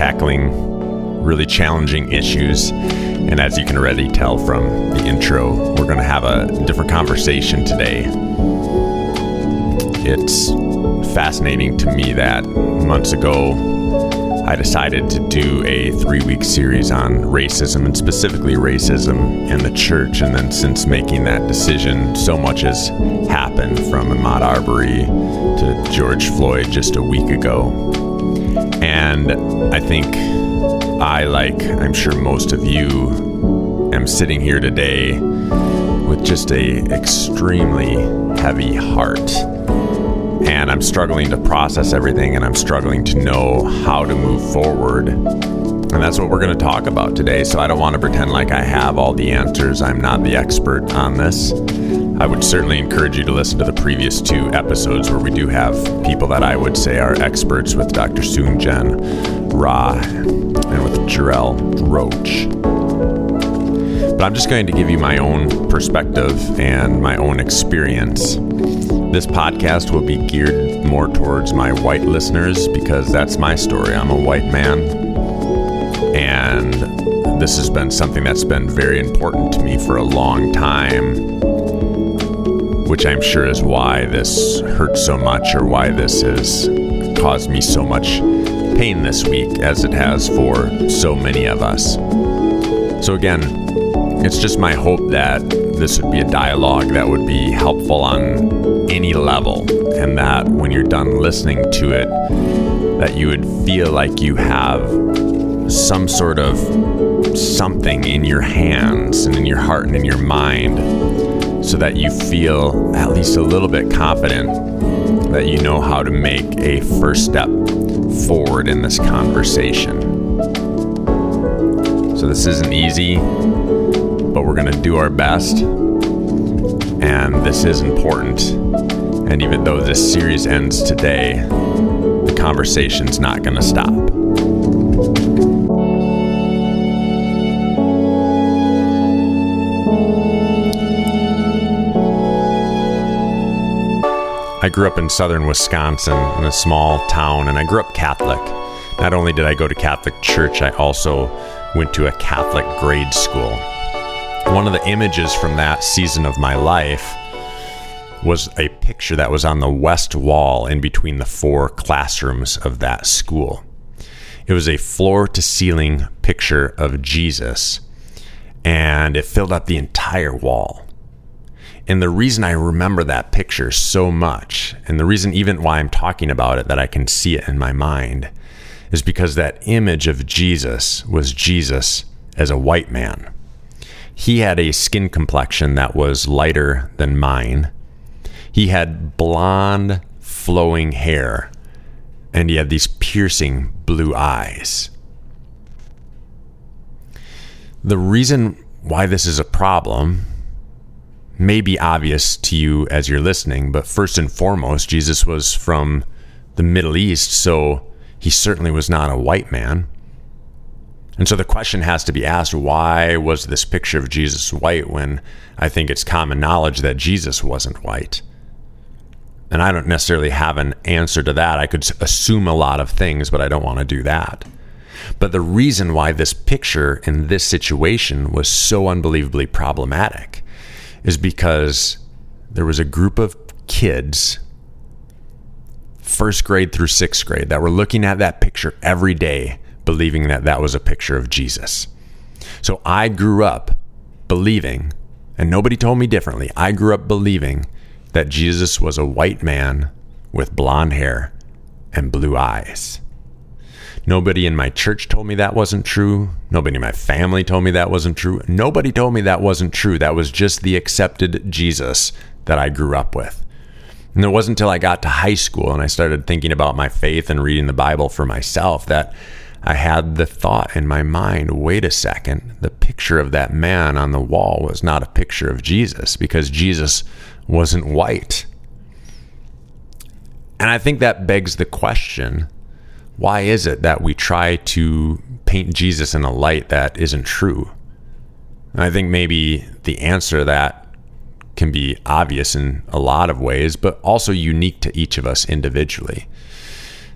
tackling really challenging issues. And as you can already tell from the intro, we're going to have a different conversation today. It's fascinating to me that months ago, I decided to do a three week series on racism and specifically racism in the church. And then since making that decision, so much has happened from Ahmaud Arbery to George Floyd just a week ago. And I think I, like I'm sure most of you, am sitting here today with just a extremely heavy heart and I'm struggling to process everything and I'm struggling to know how to move forward. And that's what we're going to talk about today. So I don't want to pretend like I have all the answers. I'm not the expert on this. I would certainly encourage you to listen to the previous two episodes where we do have people that I would say are experts with Dr. Soong-Chan Rah and with Jarrell Roach. But I'm just going to give you my own perspective and my own experience this podcast will be geared more towards my white listeners because that's my story. I'm a white man. And this has been something that's been very important to me for a long time, which I'm sure is why this hurts so much or why this has caused me so much pain this week, as it has for so many of us. So, again, it's just my hope that this would be a dialogue that would be helpful on any level, and that when you're done listening to it, that you would feel like you have some sort of something in your hands and in your heart and in your mind so that you feel at least a little bit confident that you know how to make a first step forward in this conversation. So, this isn't easy, but we're going to do our best. And this is important and even though this series ends today, the conversation's not going to stop. I grew up in southern Wisconsin in a small town, and I grew up Catholic. Not only did I go to Catholic church, I also went to a Catholic grade school. One of the images from that season of my life was a picture that was on the west wall in between the four classrooms of that school. It was a floor to ceiling picture of Jesus, and it filled up the entire wall. And the reason I remember that picture so much, and the reason even why I'm talking about it, that I can see it in my mind, is because that image of Jesus was Jesus as a white man. He had a skin complexion that was lighter than mine he had blonde, flowing hair, and he had these piercing blue eyes. The reason why this is a problem may be obvious to you as you're listening, but first and foremost, Jesus was from the Middle East, so he certainly was not a white man. And so the question has to be asked why was this picture of Jesus white when I think it's common knowledge that Jesus wasn't white? And I don't necessarily have an answer to that. I could assume a lot of things, but I don't want to do that. But the reason why this picture in this situation was so unbelievably problematic is because there was a group of kids, first grade through sixth grade, that were looking at that picture every day, believing that that was a picture of Jesus. So I grew up believing, and nobody told me differently, I grew up believing that Jesus was a white man with blonde hair and blue eyes. Nobody in my church told me that wasn't true. Nobody in my family told me that wasn't true. Nobody told me that wasn't true. That was just the accepted Jesus that I grew up with. And it wasn't until I got to high school and I started thinking about my faith and reading the Bible for myself that I had the thought in my mind wait a second, the picture of that man on the wall was not a picture of Jesus because Jesus wasn't white. And I think that begs the question why is it that we try to paint Jesus in a light that isn't true? And I think maybe the answer to that can be obvious in a lot of ways, but also unique to each of us individually.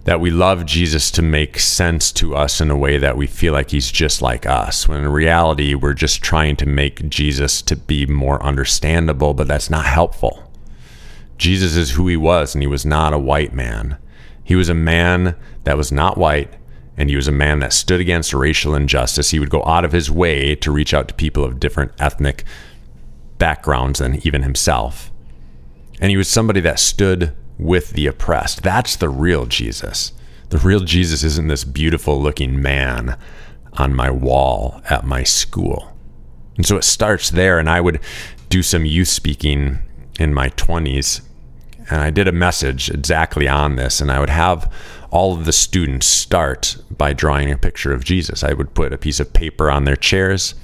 that we love Jesus to make sense to us in a way that we feel like he's just like us, when in reality, we're just trying to make Jesus to be more understandable, but that's not helpful. Jesus is who he was, and he was not a white man. He was a man that was not white, and he was a man that stood against racial injustice. He would go out of his way to reach out to people of different ethnic backgrounds than even himself. And he was somebody that stood with the oppressed. That's the real Jesus. The real Jesus isn't this beautiful looking man on my wall at my school. And so it starts there. And I would do some youth speaking in my 20s. And I did a message exactly on this. And I would have all of the students start by drawing a picture of Jesus. I would put a piece of paper on their chairs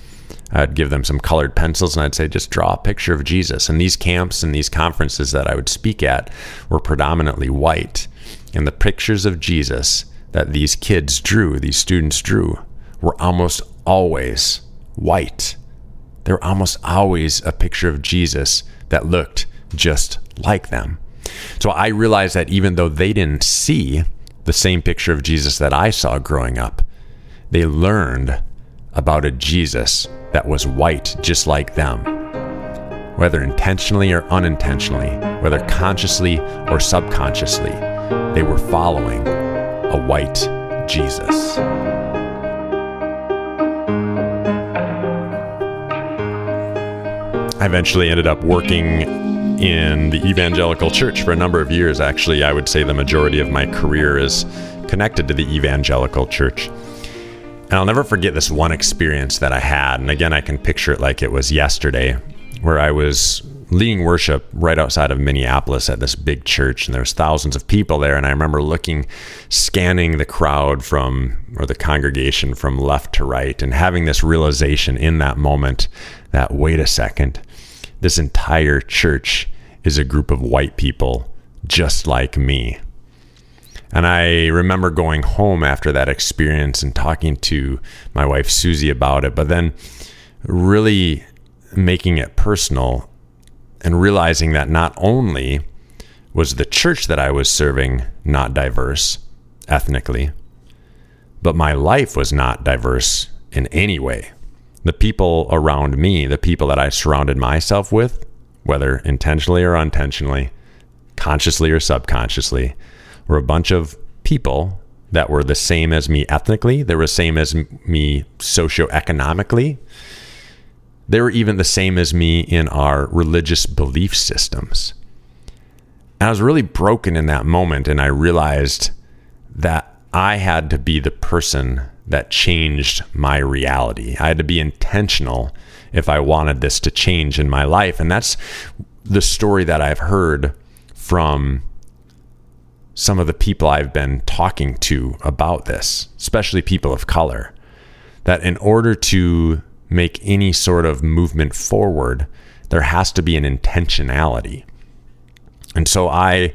I'd give them some colored pencils and I'd say, just draw a picture of Jesus. And these camps and these conferences that I would speak at were predominantly white. And the pictures of Jesus that these kids drew, these students drew, were almost always white. They were almost always a picture of Jesus that looked just like them. So I realized that even though they didn't see the same picture of Jesus that I saw growing up, they learned about a Jesus that was white just like them. Whether intentionally or unintentionally, whether consciously or subconsciously, they were following a white Jesus. I eventually ended up working in the evangelical church for a number of years. Actually, I would say the majority of my career is connected to the evangelical church. And I'll never forget this one experience that I had. And again, I can picture it like it was yesterday, where I was leading worship right outside of Minneapolis at this big church, and there was thousands of people there. And I remember looking, scanning the crowd from or the congregation from left to right, and having this realization in that moment that wait a second, this entire church is a group of white people just like me. And I remember going home after that experience and talking to my wife Susie about it, but then really making it personal and realizing that not only was the church that I was serving not diverse ethnically, but my life was not diverse in any way. The people around me, the people that I surrounded myself with, whether intentionally or unintentionally, consciously or subconsciously, were a bunch of people that were the same as me ethnically, they were the same as me socioeconomically. They were even the same as me in our religious belief systems. And I was really broken in that moment, and I realized that I had to be the person that changed my reality. I had to be intentional if I wanted this to change in my life. And that's the story that I've heard from some of the people I've been talking to about this, especially people of color, that in order to make any sort of movement forward, there has to be an intentionality. And so I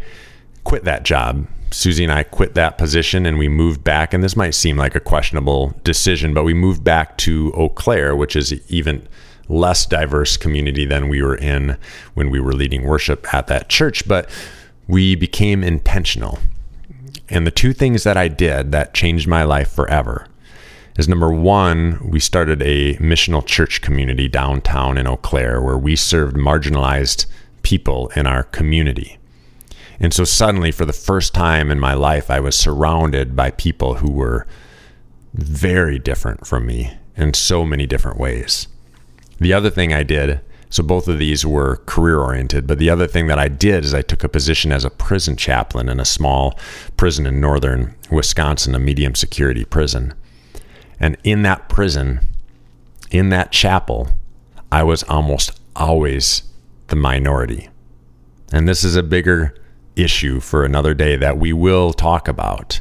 quit that job. Susie and I quit that position and we moved back. And this might seem like a questionable decision, but we moved back to Eau Claire, which is even less diverse community than we were in when we were leading worship at that church. But we became intentional. And the two things that I did that changed my life forever is number one, we started a missional church community downtown in Eau Claire where we served marginalized people in our community. And so suddenly, for the first time in my life, I was surrounded by people who were very different from me in so many different ways. The other thing I did so both of these were career oriented. But the other thing that I did is I took a position as a prison chaplain in a small prison in northern Wisconsin, a medium security prison. And in that prison, in that chapel, I was almost always the minority. And this is a bigger issue for another day that we will talk about.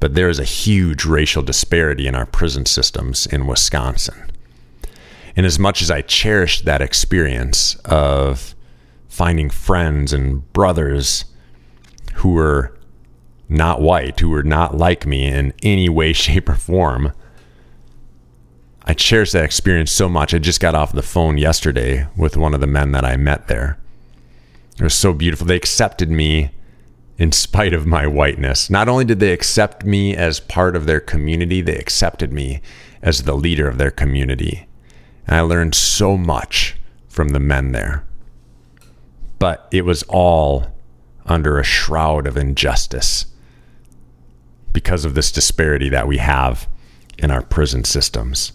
But there is a huge racial disparity in our prison systems in Wisconsin. And as much as I cherished that experience of finding friends and brothers who were not white, who were not like me in any way, shape, or form, I cherish that experience so much. I just got off the phone yesterday with one of the men that I met there. It was so beautiful. They accepted me in spite of my whiteness. Not only did they accept me as part of their community, they accepted me as the leader of their community. And I learned so much from the men there. But it was all under a shroud of injustice because of this disparity that we have in our prison systems.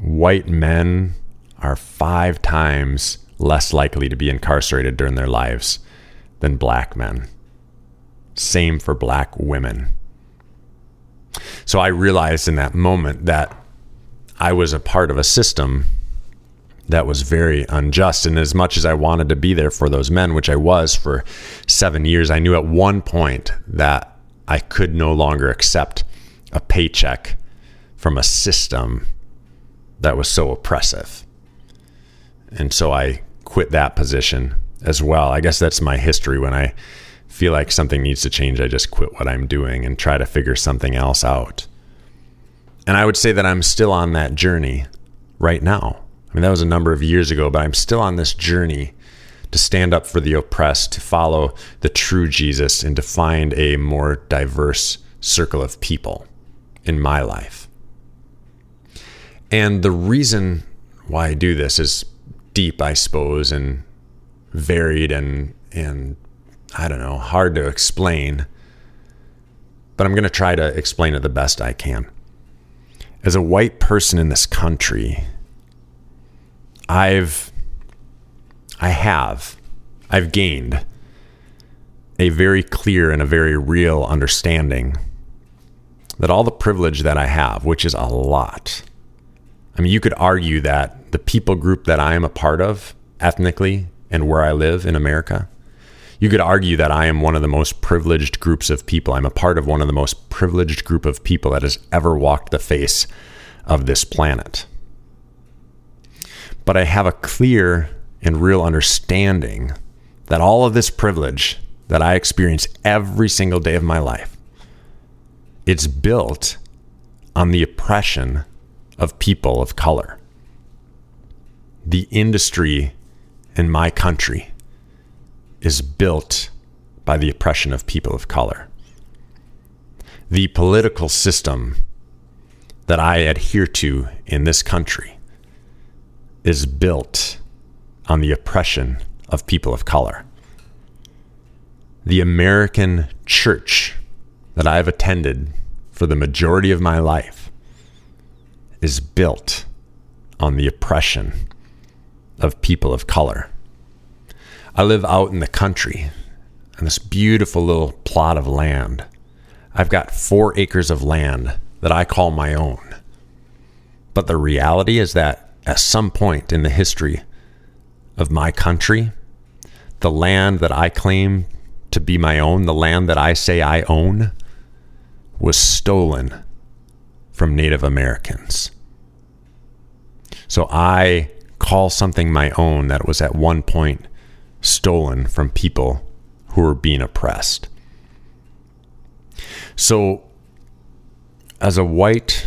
White men are five times less likely to be incarcerated during their lives than black men. Same for black women. So I realized in that moment that I was a part of a system that was very unjust. And as much as I wanted to be there for those men, which I was for seven years, I knew at one point that I could no longer accept a paycheck from a system that was so oppressive. And so I quit that position as well. I guess that's my history. When I feel like something needs to change, I just quit what I'm doing and try to figure something else out. And I would say that I'm still on that journey right now. I mean, that was a number of years ago, but I'm still on this journey to stand up for the oppressed, to follow the true Jesus, and to find a more diverse circle of people in my life. And the reason why I do this is deep, I suppose, and varied and and I don't know, hard to explain. But I'm going to try to explain it the best I can. As a white person in this country, I've I have I've gained a very clear and a very real understanding that all the privilege that I have, which is a lot. I mean, you could argue that the people group that I am a part of ethnically and where I live in America, you could argue that I am one of the most privileged groups of people. I'm a part of one of the most privileged group of people that has ever walked the face of this planet. But I have a clear and real understanding that all of this privilege that I experience every single day of my life it's built on the oppression of people of color. The industry in my country is built by the oppression of people of color. The political system that I adhere to in this country is built on the oppression of people of color. The American church that I have attended for the majority of my life is built on the oppression of people of color. I live out in the country on this beautiful little plot of land. I've got four acres of land that I call my own. But the reality is that at some point in the history of my country, the land that I claim to be my own, the land that I say I own, was stolen from Native Americans. So I call something my own that was at one point stolen from people who were being oppressed. So, as a white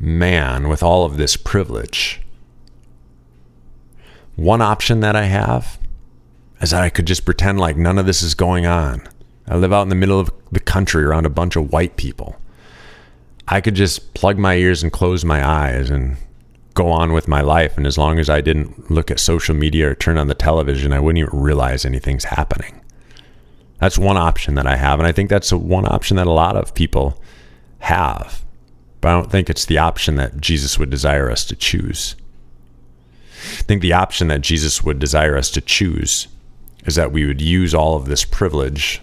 man with all of this privilege, one option that I have is that I could just pretend like none of this is going on. I live out in the middle of the country around a bunch of white people. I could just plug my ears and close my eyes and go on with my life. And as long as I didn't look at social media or turn on the television, I wouldn't even realize anything's happening. That's one option that I have. And I think that's one option that a lot of people have. But I don't think it's the option that Jesus would desire us to choose. I think the option that Jesus would desire us to choose is that we would use all of this privilege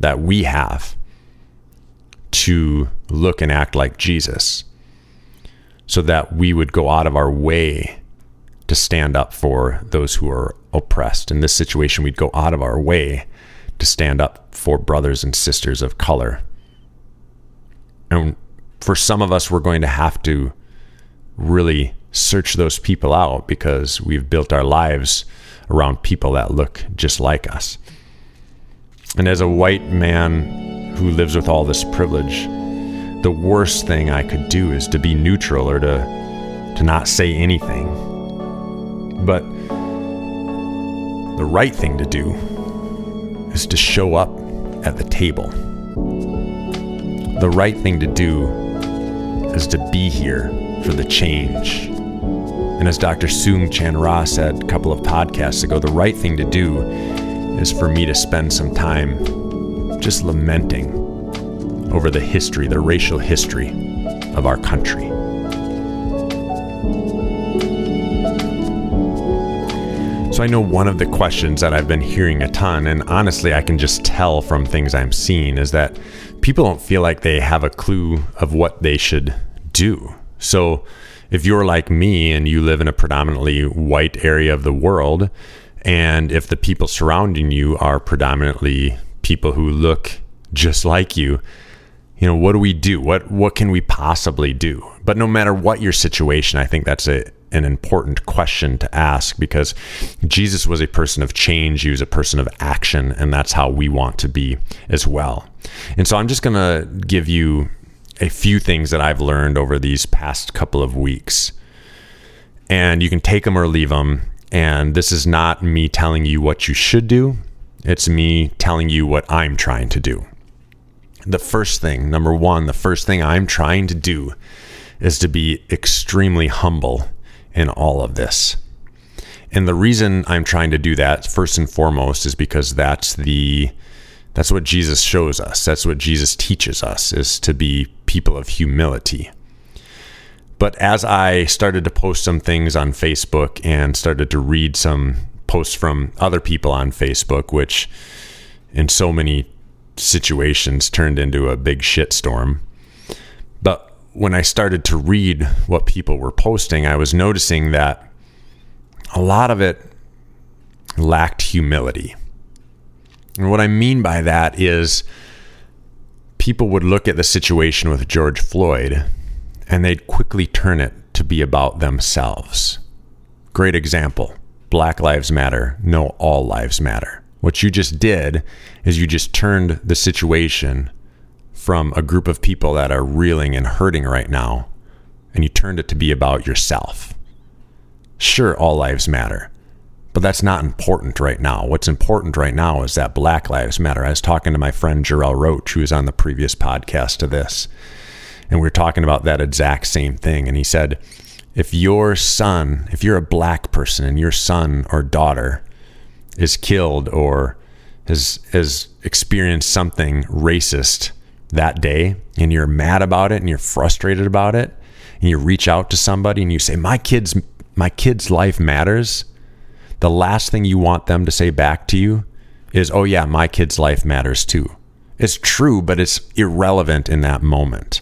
that we have to look and act like Jesus so that we would go out of our way to stand up for those who are oppressed. In this situation, we'd go out of our way to stand up for brothers and sisters of color. And for some of us, we're going to have to really search those people out because we've built our lives around people that look just like us. And as a white man who lives with all this privilege, the worst thing I could do is to be neutral or to to not say anything. But the right thing to do is to show up at the table. The right thing to do is to be here for the change. And as Dr. Soong Chan Rah said a couple of podcasts ago, the right thing to do is for me to spend some time just lamenting over the history, the racial history of our country. So I know one of the questions that I've been hearing a ton, and honestly, I can just tell from things I'm seeing, is that people don't feel like they have a clue of what they should do. So if you're like me and you live in a predominantly white area of the world, and if the people surrounding you are predominantly people who look just like you, you know, what do we do? What what can we possibly do? But no matter what your situation, I think that's a an important question to ask because Jesus was a person of change, he was a person of action, and that's how we want to be as well. And so I'm just going to give you a few things that I've learned over these past couple of weeks. And you can take them or leave them. And this is not me telling you what you should do, it's me telling you what I'm trying to do. The first thing, number one, the first thing I'm trying to do is to be extremely humble in all of this. And the reason I'm trying to do that first and foremost is because that's the that's what Jesus shows us. That's what Jesus teaches us is to be people of humility. But as I started to post some things on Facebook and started to read some posts from other people on Facebook, which in so many situations turned into a big shitstorm. But when I started to read what people were posting, I was noticing that a lot of it lacked humility. And what I mean by that is people would look at the situation with George Floyd and they'd quickly turn it to be about themselves. Great example Black Lives Matter, no, all lives matter. What you just did is you just turned the situation from a group of people that are reeling and hurting right now, and you turned it to be about yourself. Sure, all lives matter, but that's not important right now. What's important right now is that Black Lives Matter. I was talking to my friend Jarrell Roach, who was on the previous podcast to this, and we were talking about that exact same thing. And he said, if your son, if you're a black person and your son or daughter is killed or has has experienced something racist that day and you're mad about it and you're frustrated about it and you reach out to somebody and you say my kids my kid's life matters the last thing you want them to say back to you is oh yeah my kid's life matters too it's true but it's irrelevant in that moment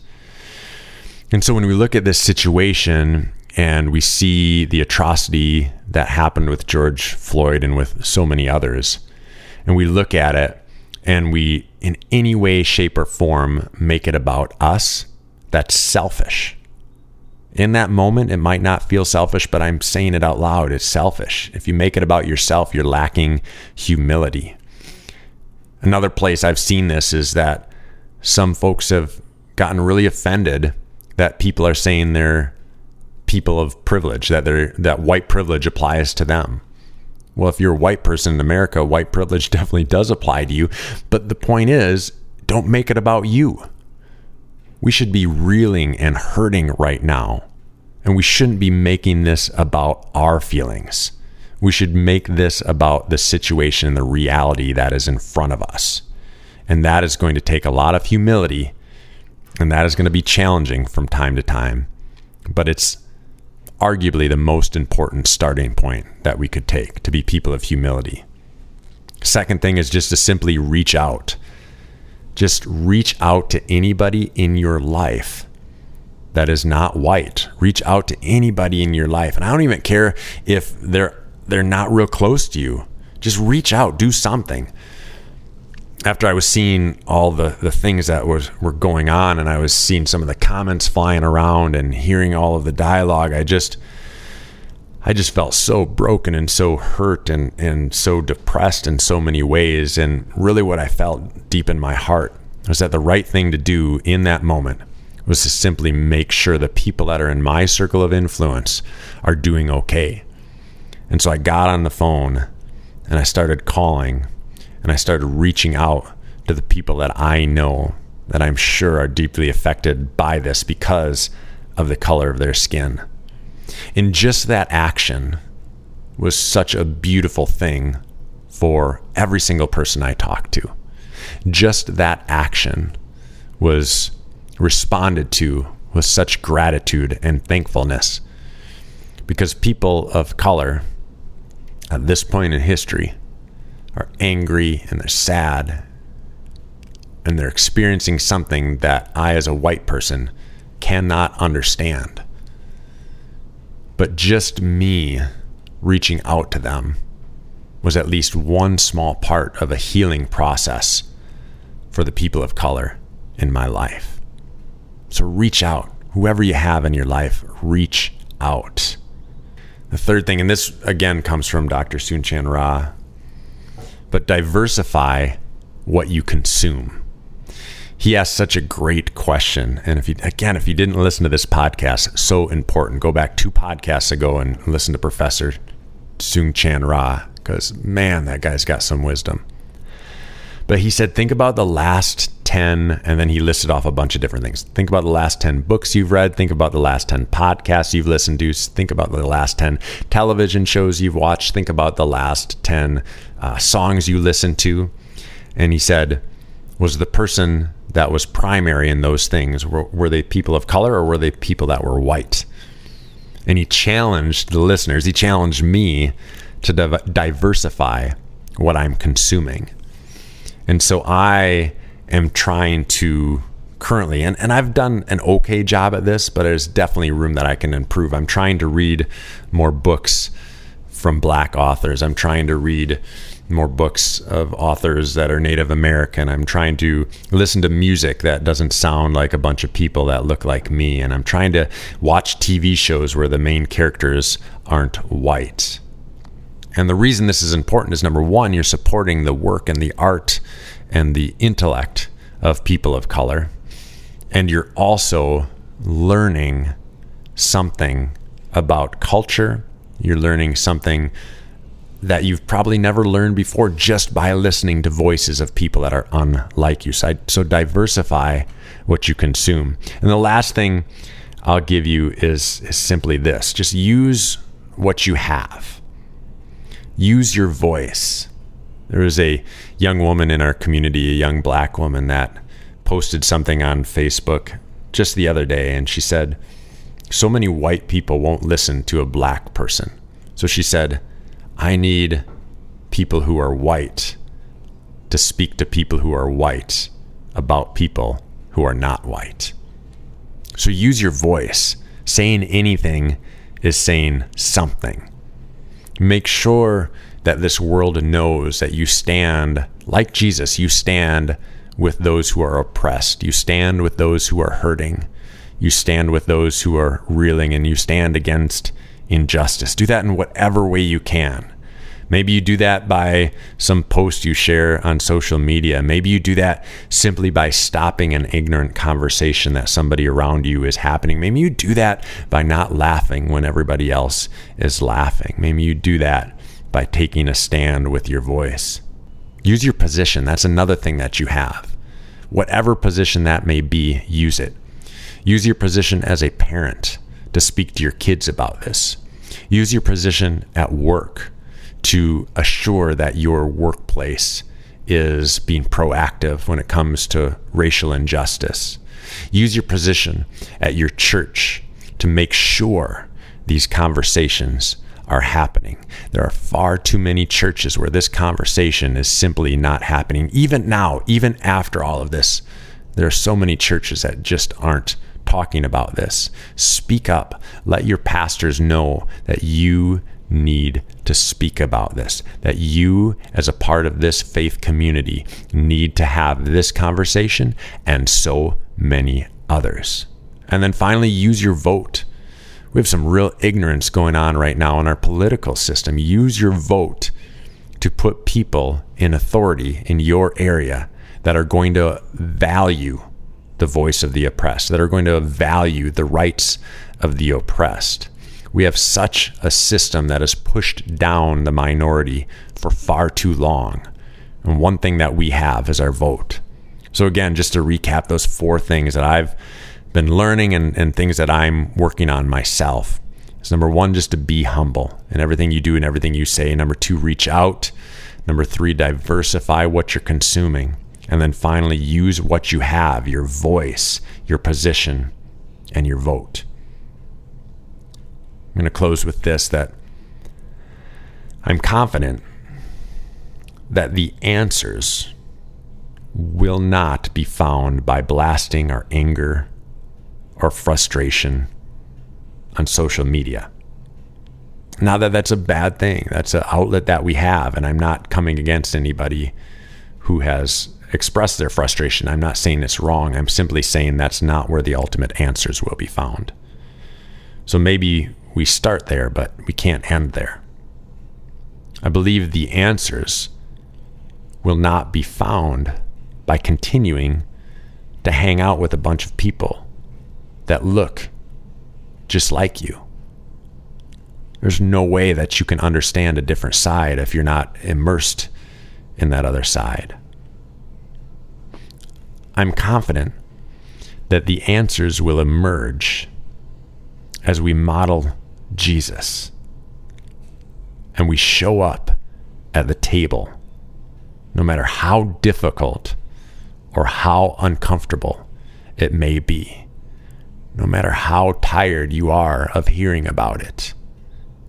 and so when we look at this situation and we see the atrocity that happened with George Floyd and with so many others and we look at it and we, in any way, shape, or form, make it about us, that's selfish. In that moment, it might not feel selfish, but I'm saying it out loud. It's selfish. If you make it about yourself, you're lacking humility. Another place I've seen this is that some folks have gotten really offended that people are saying they're people of privilege, that they're, that white privilege applies to them. Well, if you're a white person in America, white privilege definitely does apply to you. But the point is, don't make it about you. We should be reeling and hurting right now. And we shouldn't be making this about our feelings. We should make this about the situation and the reality that is in front of us. And that is going to take a lot of humility. And that is going to be challenging from time to time. But it's arguably the most important starting point that we could take to be people of humility. Second thing is just to simply reach out. Just reach out to anybody in your life that is not white. Reach out to anybody in your life. And I don't even care if they're they're not real close to you. Just reach out, do something after I was seeing all the, the things that was were going on and I was seeing some of the comments flying around and hearing all of the dialogue, I just I just felt so broken and so hurt and, and so depressed in so many ways. And really what I felt deep in my heart was that the right thing to do in that moment was to simply make sure the people that are in my circle of influence are doing okay. And so I got on the phone and I started calling and I started reaching out to the people that I know that I'm sure are deeply affected by this because of the color of their skin. And just that action was such a beautiful thing for every single person I talked to. Just that action was responded to with such gratitude and thankfulness because people of color at this point in history are angry and they're sad and they're experiencing something that I, as a white person, cannot understand. But just me reaching out to them was at least one small part of a healing process for the people of color in my life. So reach out. Whoever you have in your life, reach out. The third thing, and this again comes from Dr. Soong-Chan Rah, but diversify what you consume. He asked such a great question. And if you, again, if you didn't listen to this podcast, so important. Go back two podcasts ago and listen to Professor Soong-Chan Rah, because man, that guy's got some wisdom. But he said, think about the last 10, and then he listed off a bunch of different things. Think about the last 10 books you've read. Think about the last 10 podcasts you've listened to. Think about the last 10 television shows you've watched. Think about the last 10 uh, songs you listened to. And he said, was the person that was primary in those things, were, were they people of color or were they people that were white? And he challenged the listeners, he challenged me to div- diversify what I'm consuming. And so I am trying to currently, and, and I've done an okay job at this, but there's definitely room that I can improve. I'm trying to read more books from black authors. I'm trying to read more books of authors that are Native American. I'm trying to listen to music that doesn't sound like a bunch of people that look like me. And I'm trying to watch TV shows where the main characters aren't white. And the reason this is important is number one, you're supporting the work and the art and the intellect of people of color. And you're also learning something about culture. You're learning something that you've probably never learned before just by listening to voices of people that are unlike you. So, so diversify what you consume. And the last thing I'll give you is, is simply this just use what you have, use your voice. There was a young woman in our community, a young black woman, that posted something on Facebook just the other day, and she said, So many white people won't listen to a black person. So she said, I need people who are white to speak to people who are white about people who are not white. So use your voice. Saying anything is saying something. Make sure that this world knows that you stand like Jesus, you stand with those who are oppressed, you stand with those who are hurting, you stand with those who are reeling, and you stand against injustice. Do that in whatever way you can. Maybe you do that by some post you share on social media. Maybe you do that simply by stopping an ignorant conversation that somebody around you is happening. Maybe you do that by not laughing when everybody else is laughing. Maybe you do that by taking a stand with your voice. Use your position. That's another thing that you have. Whatever position that may be, use it. Use your position as a parent to speak to your kids about this. Use your position at work to assure that your workplace is being proactive when it comes to racial injustice. Use your position at your church to make sure these conversations are happening. There are far too many churches where this conversation is simply not happening. Even now, even after all of this, there are so many churches that just aren't talking about this. Speak up. Let your pastors know that you need to speak about this, that you, as a part of this faith community, need to have this conversation and so many others. And then finally, use your vote. We have some real ignorance going on right now in our political system. Use your vote to put people in authority in your area that are going to value the voice of the oppressed, that are going to value the rights of the oppressed. We have such a system that has pushed down the minority for far too long. And one thing that we have is our vote. So, again, just to recap those four things that I've been learning and, and things that I'm working on myself is number one, just to be humble in everything you do and everything you say. Number two, reach out. Number three, diversify what you're consuming. And then finally, use what you have your voice, your position, and your vote. I'm going to close with this that I'm confident that the answers will not be found by blasting our anger or frustration on social media. Not that that's a bad thing. That's an outlet that we have. And I'm not coming against anybody who has expressed their frustration. I'm not saying it's wrong. I'm simply saying that's not where the ultimate answers will be found. So maybe we start there, but we can't end there. I believe the answers will not be found by continuing to hang out with a bunch of people that look just like you. There's no way that you can understand a different side if you're not immersed in that other side. I'm confident that the answers will emerge as we model Jesus and we show up at the table, no matter how difficult or how uncomfortable it may be, no matter how tired you are of hearing about it,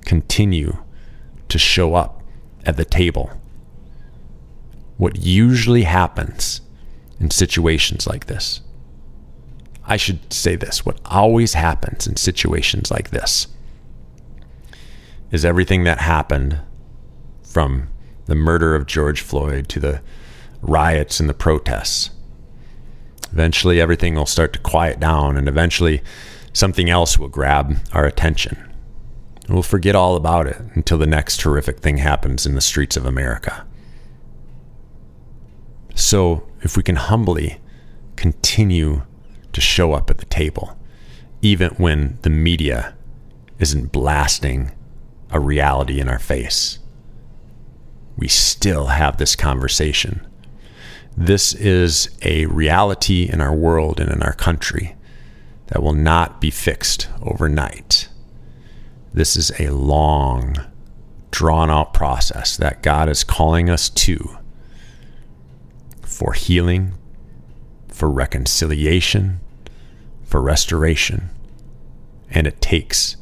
continue to show up at the table. What usually happens in situations like this, I should say this, what always happens in situations like this is everything that happened from the murder of George Floyd to the riots and the protests. Eventually, everything will start to quiet down, and eventually, something else will grab our attention. We'll forget all about it until the next horrific thing happens in the streets of America. So, if we can humbly continue to show up at the table, even when the media isn't blasting a reality in our face. We still have this conversation. This is a reality in our world and in our country that will not be fixed overnight. This is a long, drawn out process that God is calling us to for healing, for reconciliation, for restoration. And it takes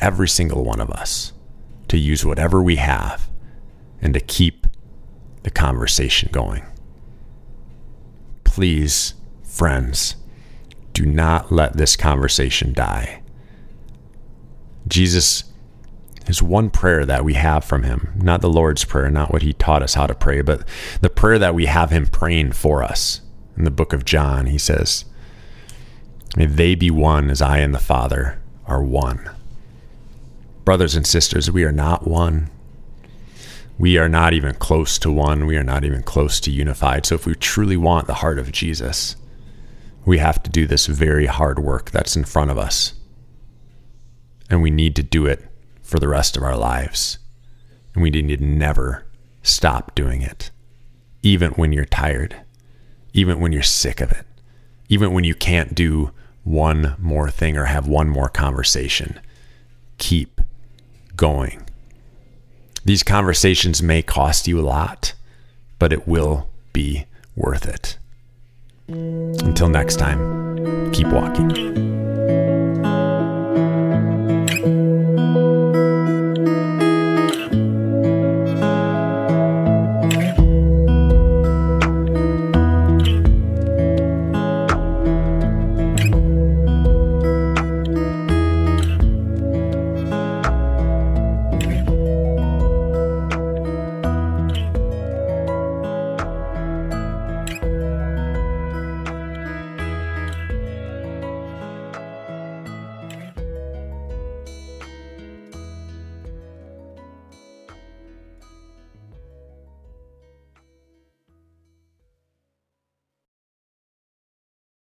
every single one of us to use whatever we have and to keep the conversation going. Please, friends, do not let this conversation die. Jesus is one prayer that we have from him, not the Lord's Prayer, not what he taught us how to pray, but the prayer that we have him praying for us. In the book of John, he says, May they be one as I and the Father are one. Brothers and sisters, we are not one. We are not even close to one. We are not even close to unified. So, if we truly want the heart of Jesus, we have to do this very hard work that's in front of us. And we need to do it for the rest of our lives. And we need to never stop doing it, even when you're tired, even when you're sick of it, even when you can't do one more thing or have one more conversation. Keep going. These conversations may cost you a lot, but it will be worth it. Until next time, keep walking.